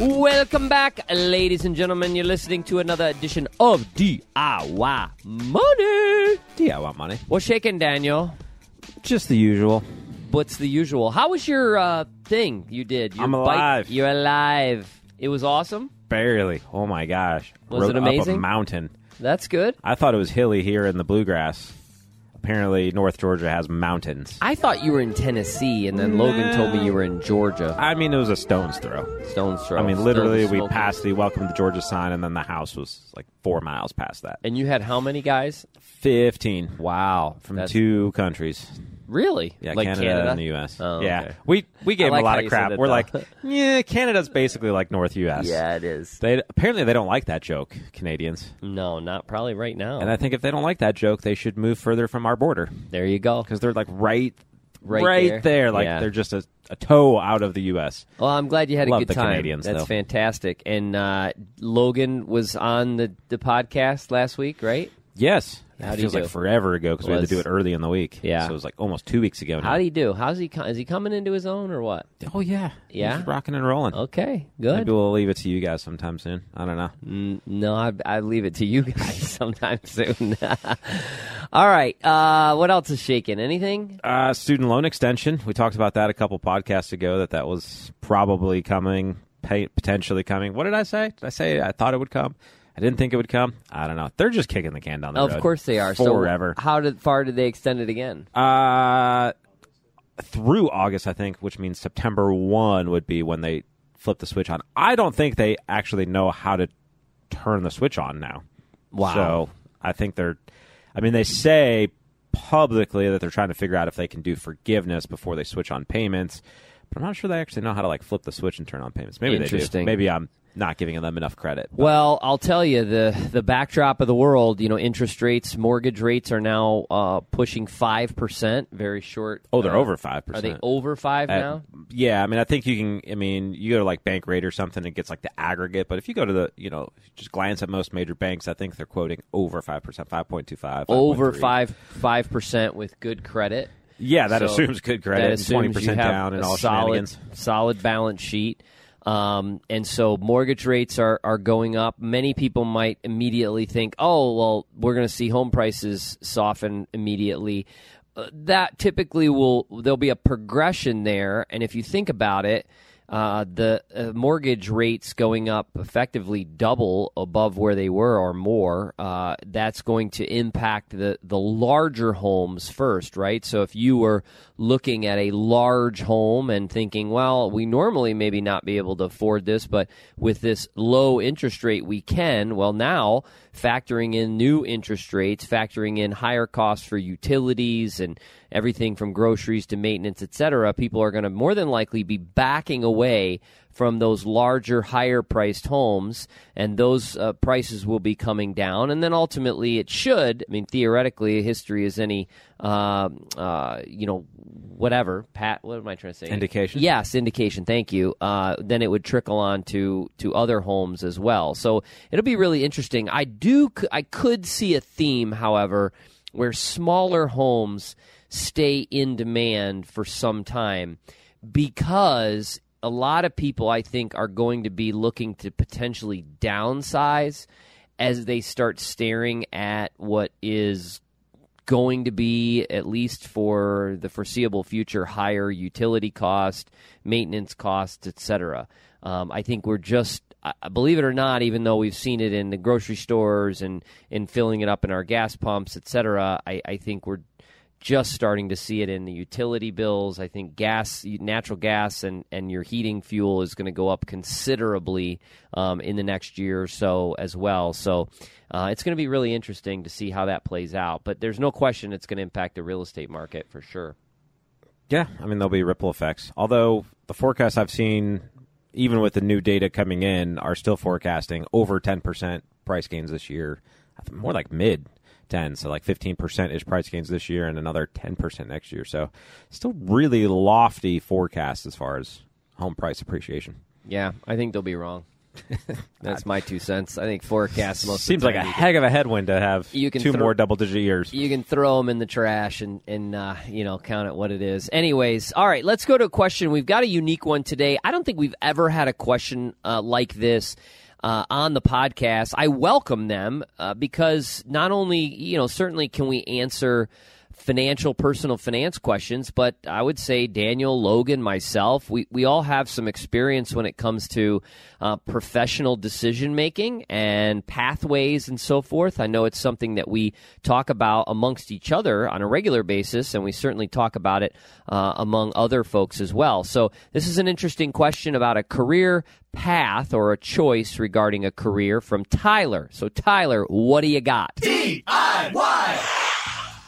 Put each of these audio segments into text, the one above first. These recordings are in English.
Welcome back, ladies and gentlemen. You're listening to another edition of DIY Money. DIY Money. What's shaking, Daniel? Just the usual. What's the usual? How was your uh, thing you did? Your I'm bike- alive. You're alive. It was awesome. Barely. Oh my gosh. Was Rode it Up a mountain. That's good. I thought it was hilly here in the bluegrass. Apparently, North Georgia has mountains. I thought you were in Tennessee, and then Logan told me you were in Georgia. I mean, it was a stone's throw. Stone's throw. I mean, literally, we passed the Welcome to Georgia sign, and then the house was like four miles past that. And you had how many guys? 15 Wow. from That's- two countries. Really? Yeah, like Canada, and the U.S. Oh, yeah, okay. we we gave I like them a lot of crap. We're though. like, yeah, Canada's basically like North U.S. Yeah, it is. They apparently they don't like that joke, Canadians. No, not probably right now. And I think if they don't like that joke, they should move further from our border there you go. because they're like right, Right right there. Like Yeah. they're just a, a toe out of the U.S. Well, I'm glad you had Love a good the time. Canadians, That's though. fantastic. And uh, Logan was on the, the podcast last week, right? Yes, How'd it feels do? like forever ago because we had to do it early in the week. Yeah. so it was like almost two weeks ago. Now. How do you do? How's he? Is he coming into his own or what? oh yeah, Yeah? He's rocking and rolling. Okay, good. Maybe we'll leave it to you guys sometime soon. I don't know. Mm, no, I, I leave it to you guys sometime soon. All right. Uh, what else is shaking? Anything? Uh, student loan extension. We talked about that a couple podcasts ago. That that was probably coming, pay, potentially coming. What did I say? Did I say I thought it would come? I didn't think it would come. I don't know. They're just kicking the can down the road. Of course they are. forever. So how did far did they extend it again? Uh, through August, I think, which means September one would be when they flip the switch on. I don't think they actually know how to turn the switch on now. Wow. So I think they're. I mean, they say publicly that they're trying to figure out if they can do forgiveness before they switch on payments, but I'm not sure they actually know how to like flip the switch and turn on payments. Maybe they do. Maybe I'm not giving them enough credit. but- Well, I'll tell you the the backdrop of the world. You know, interest rates, mortgage rates are now uh, pushing five percent. Very short. oh, they're uh, over five percent. Are they over five At- now? Yeah, I mean, I think you can. I mean, you go to like Bankrate or something, it gets like the aggregate. But if you go to the, you know, just glance at most major banks, I think they're quoting over five percent, five point two five, Over five five percent with good credit. Yeah, that So assumes good credit, twenty percent down, and all solid, shenanigans. solid balance sheet. Um, and so mortgage rates are, are going up. Many people might immediately think, oh, well, we're going to see home prices soften immediately. Uh, that typically will, there'll be a progression there. And if you think about it, uh, the uh, mortgage rates going up effectively double above where they were or more. Uh, that's going to impact the the larger homes first, right? So if you were looking at a large home and thinking, well, we normally maybe not be able to afford this, but with this low interest rate, we can. Well, now factoring in new interest rates, factoring in higher costs for utilities and everything from groceries to maintenance, et cetera, people are going to more than likely be backing away from those larger, higher priced homes, and those uh, prices will be coming down. And then ultimately, it should. I mean, theoretically, history is any, uh, uh, you know, whatever. Pat, what am I trying to say? Indication. Yes, indication. Thank you. Uh, then it would trickle on to to other homes as well. So it'll be really interesting. I do. I could see a theme, however, where smaller homes stay in demand for some time because a lot of people I think are going to be looking to potentially downsize as they start staring at what is going to be at least for the foreseeable future higher utility cost, maintenance costs, etc. Um, I think we're just believe it or not, even though we've seen it in the grocery stores and in filling it up in our gas pumps, etc. I, I think we're just starting to see it in the utility bills. I think gas, natural gas, and, and your heating fuel is going to go up considerably um, in the next year or so as well. So uh, it's going to be really interesting to see how that plays out. But there's no question it's going to impact the real estate market for sure. Yeah, I mean there'll be ripple effects. Although the forecasts I've seen even with the new data coming in, are still forecasting over 10% price gains this year, more like mid 10, so like 15% is price gains this year and another 10% next year. So still really lofty forecast as far as home price appreciation. Yeah, I think they'll be wrong. That's my two cents. I think forecasts most seems like a heck of a headwind to have you can two throw, more double digit years. You can throw them in the trash and and uh, you know count it what it is. Anyways, all right, let's go to a question. We've got a unique one today. I don't think we've ever had a question uh, like this. Uh, on the podcast, I welcome them uh, because not only you know certainly can we answer financial, personal finance questions, but I would say Daniel, Logan, myself, we, we all have some experience when it comes to uh, professional decision making and pathways and so forth. I know it's something that we talk about amongst each other on a regular basis, and we certainly talk about it uh, among other folks as well. So, this is an interesting question about a career path or a choice regarding a career from Tyler. So, Tyler, what do you got? DIY!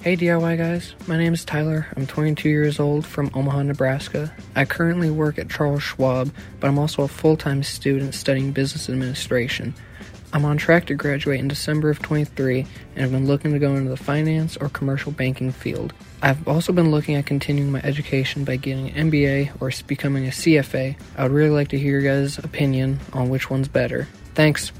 Hey DIY guys, my name is Tyler. I'm 22 years old from Omaha, Nebraska. I currently work at Charles Schwab, but I'm also a full time student studying business administration. I'm on track to graduate in December of 23 and have been looking to go into the finance or commercial banking field. I've also been looking at continuing my education by getting an MBA or becoming a CFA. I would really like to hear your guys' opinion on which one's better. Thanks.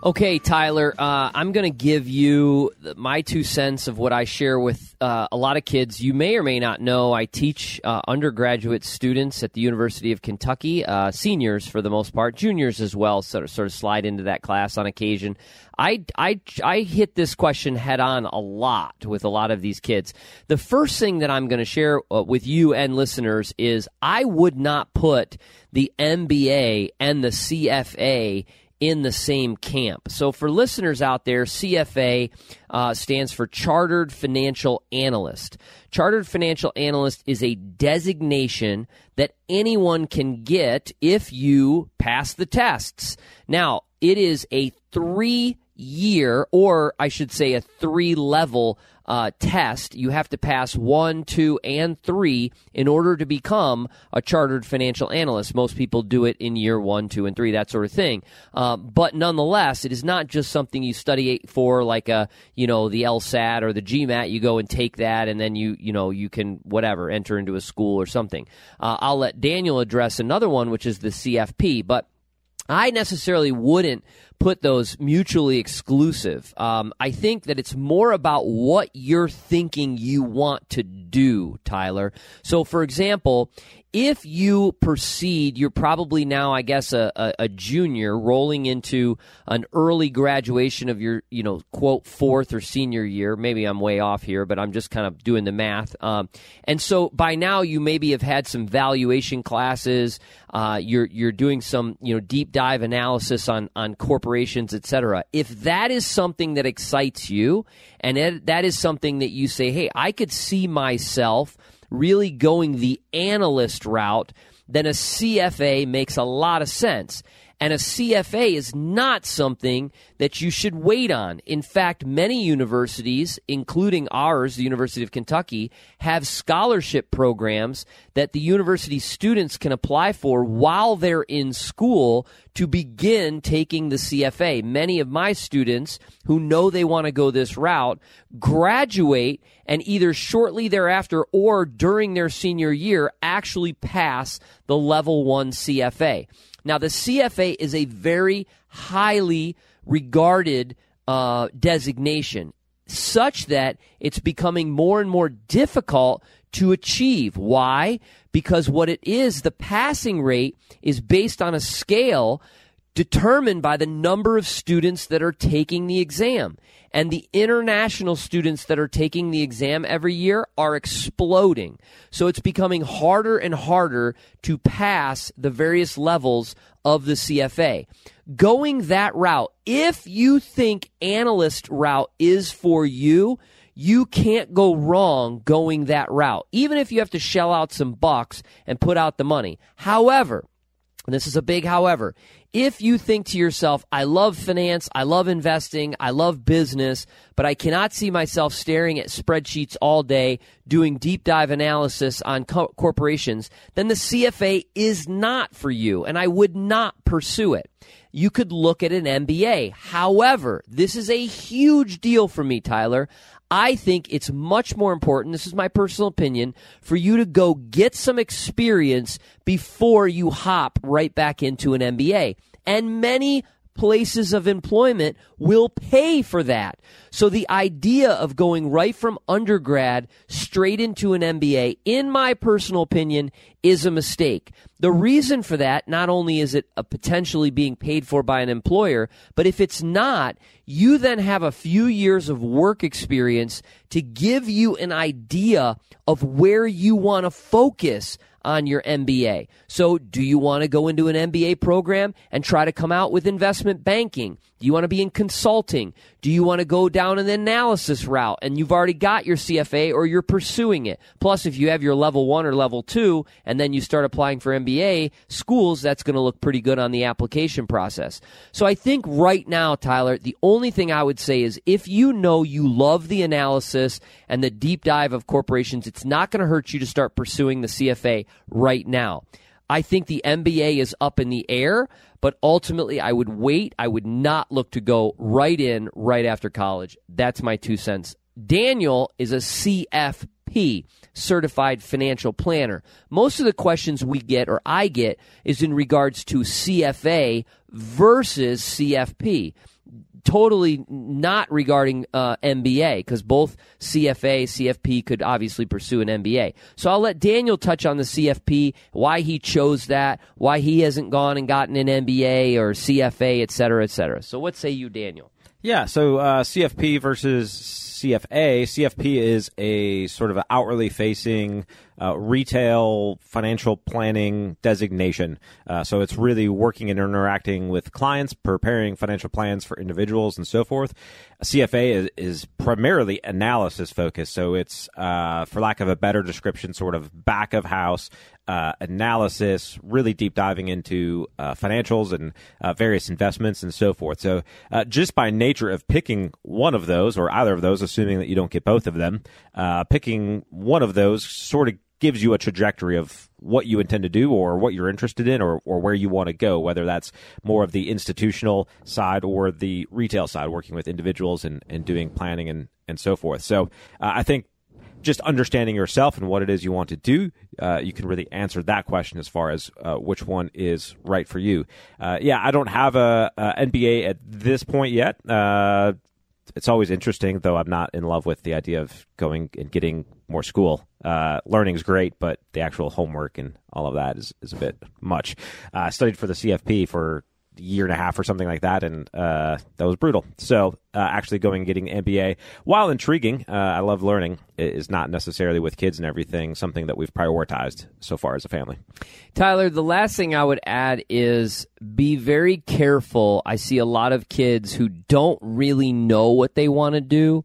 Okay, Tyler, uh, I'm going to give you my two cents of what I share with uh, a lot of kids. You may or may not know I teach uh, undergraduate students at the University of Kentucky, uh, seniors for the most part, juniors as well, sort of, sort of slide into that class on occasion. I, I, I hit this question head on a lot with a lot of these kids. The first thing that I'm going to share uh, with you and listeners is I would not put the MBA and the CFA in the same camp. So, for listeners out there, CFA uh, stands for Chartered Financial Analyst. Chartered Financial Analyst is a designation that anyone can get if you pass the tests. Now, it is a three year, or I should say, a three level uh, test. You have to pass one, two, and three in order to become a chartered financial analyst. Most people do it in year one, two, and three, that sort of thing. Uh, but nonetheless, it is not just something you study for, like a you know the LSAT or the GMAT. You go and take that, and then you you know you can whatever enter into a school or something. Uh, I'll let Daniel address another one, which is the CFP, but. I necessarily wouldn't put those mutually exclusive. Um, I think that it's more about what you're thinking you want to do, Tyler. So, for example, if you proceed, you're probably now, I guess, a, a, a, junior rolling into an early graduation of your, you know, quote, fourth or senior year. Maybe I'm way off here, but I'm just kind of doing the math. Um, and so by now, you maybe have had some valuation classes. Uh, you're you're doing some, you know, deep dive analysis on on corporations, et cetera. If that is something that excites you, and that is something that you say, hey, I could see myself really going the analyst route, then a CFA makes a lot of sense. And a CFA is not something that you should wait on. In fact, many universities, including ours, the University of Kentucky, have scholarship programs that the university students can apply for while they're in school to begin taking the CFA. Many of my students who know they want to go this route graduate and either shortly thereafter or during their senior year actually pass the level one CFA. Now, the CFA is a very highly regarded uh, designation, such that it's becoming more and more difficult to achieve. Why? Because what it is, the passing rate is based on a scale determined by the number of students that are taking the exam. And the international students that are taking the exam every year are exploding. So it's becoming harder and harder to pass the various levels of the CFA. Going that route, if you think analyst route is for you, you can't go wrong going that route, even if you have to shell out some bucks and put out the money. However, and this is a big however, If you think to yourself, I love finance, I love investing, I love business, but I cannot see myself staring at spreadsheets all day doing deep dive analysis on co- corporations, then the CFA is not for you, and I would not pursue it. You could look at an MBA. However, this is a huge deal for me, Tyler. I think it's much more important, this is my personal opinion, for you to go get some experience before you hop right back into an MBA. And many places of employment will pay for that. So the idea of going right from undergrad straight into an MBA, in my personal opinion, is a mistake. The reason for that, not only is it uh, potentially being paid for by an employer, but if it's not, you then have a few years of work experience to give you an idea of where you want to focus on your MBA. So, do you want to go into an MBA program and try to come out with investment banking? Do you want to be in consulting? Do you want to go down an analysis route and you've already got your CFA or you're pursuing it? Plus, if you have your level one or level two and then you start applying for MBA schools, that's going to look pretty good on the application process. So I think right now, Tyler, the only thing I would say is if you know you love the analysis and the deep dive of corporations, it's not going to hurt you to start pursuing the CFA right now. I think the MBA is up in the air, but ultimately I would wait. I would not look to go right in right after college. That's my two cents. Daniel is a CFP, certified financial planner. Most of the questions we get or I get is in regards to CFA versus CFP totally not regarding uh, MBA because both CFA, CFP could obviously pursue an MBA. So I'll let Daniel touch on the CFP, why he chose that, why he hasn't gone and gotten an MBA or CFA, et cetera, et cetera. So what say you, Daniel? Yeah, so uh, CFP versus CFA. CFP is a sort of an outwardly facing uh, retail financial planning designation. Uh, so it's really working and interacting with clients, preparing financial plans for individuals and so forth. CFA is, is primarily analysis focused. So it's, uh, for lack of a better description, sort of back of house uh, analysis, really deep diving into uh, financials and uh, various investments and so forth. So, uh, just by nature of picking one of those or either of those, assuming that you don't get both of them, uh, picking one of those sort of gives you a trajectory of what you intend to do or what you're interested in or, or where you want to go, whether that's more of the institutional side or the retail side, working with individuals and, and doing planning and, and so forth. So uh, I think just understanding yourself and what it is you want to do, uh, you can really answer that question as far as uh, which one is right for you. Uh, yeah, I don't have a, a, MBA at this point yet. It's always interesting, though I'm not in love with the idea of going and getting more school. Uh, learning is great, but the actual homework and all of that is, is a bit much. Uh, studied for the CFP for year and a half or something like that, and uh, that was brutal. So uh, actually going and getting MBA, while intriguing, uh, I love learning, is not necessarily with kids and everything something that we've prioritized so far as a family. Tyler, the last thing I would add is be very careful. I see a lot of kids who don't really know what they want to do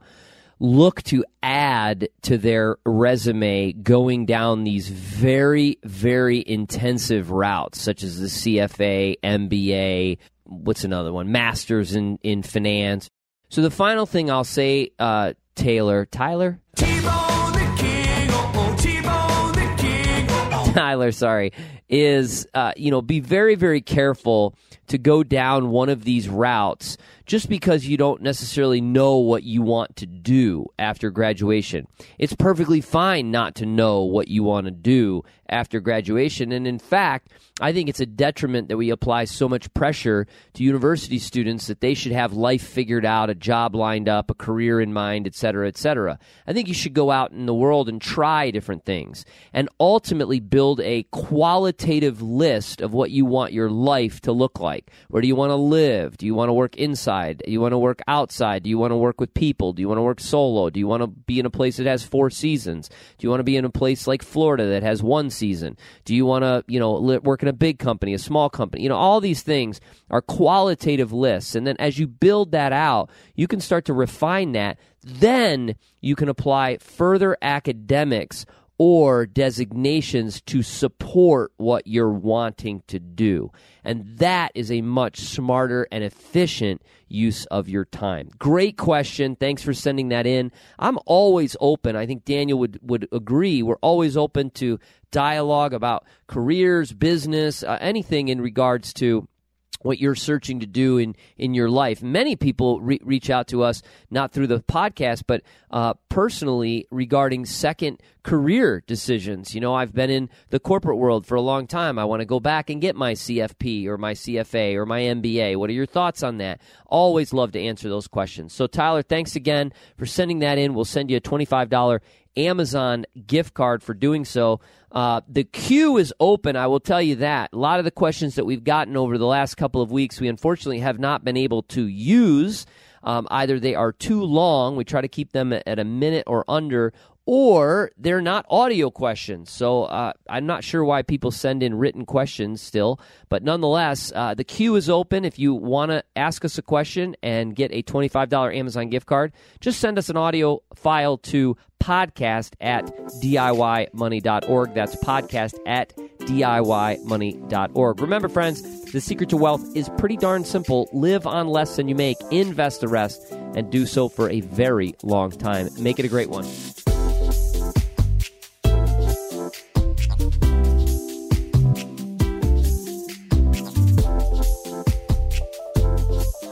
look to add to their resume going down these very, very intensive routes, such as the CFA, MBA, what's another one? Masters in, in finance. So the final thing I'll say, uh, Taylor, Tyler? Tyler, sorry, is uh, you know be very very careful to go down one of these routes just because you don't necessarily know what you want to do after graduation. It's perfectly fine not to know what you want to do after graduation. And in fact, I think it's a detriment that we apply so much pressure to university students that they should have life figured out, a job lined up, a career in mind, et cetera, et cetera. I think you should go out in the world and try different things and ultimately build a qualitative list of what you want your life to look like. Where do you want to live? Do you want to work inside? Do you want to work outside? Do you want to work with people? Do you want to work solo? Do you want to be in a place that has four seasons? Do you want to be in a place like Florida that has one season? Do you want to, you know, work in a big company, a small company? You know, all these things are qualitative lists. And then as you build that out, you can start to refine that. Then you can apply further academics or designations to support what you're wanting to do. And that is a much smarter and efficient use of your time. Great question. Thanks for sending that in. I'm always open. I think Daniel would, would agree. We're always open to dialogue about careers, business, uh, anything in regards to what you're searching to do in in your life. Many people re- reach out to us not through the podcast, but uh, personally regarding second career decisions. You know, I've been in the corporate world for a long time. I want to go back and get my CFP or my CFA or my MBA. What are your thoughts on that? Always love to answer those questions. So, Tyler, thanks again for sending that in. We'll send you a twenty five dollar Amazon gift card for doing so. Uh, the queue is open, I will tell you that. A lot of the questions that we've gotten over the last couple of weeks, we unfortunately have not been able to use. Um, either they are too long, we try to keep them at a minute or under, or they're not audio questions. So uh, I'm not sure why people send in written questions still, but nonetheless, uh, the queue is open. If you want to ask us a question and get a $25 Amazon gift card, just send us an audio file to podcast at DIYmoney.org. That's podcast at DIYmoney.org. Remember, friends, the secret to wealth is pretty darn simple. Live on less than you make, invest the rest, and do so for a very long time. Make it a great one.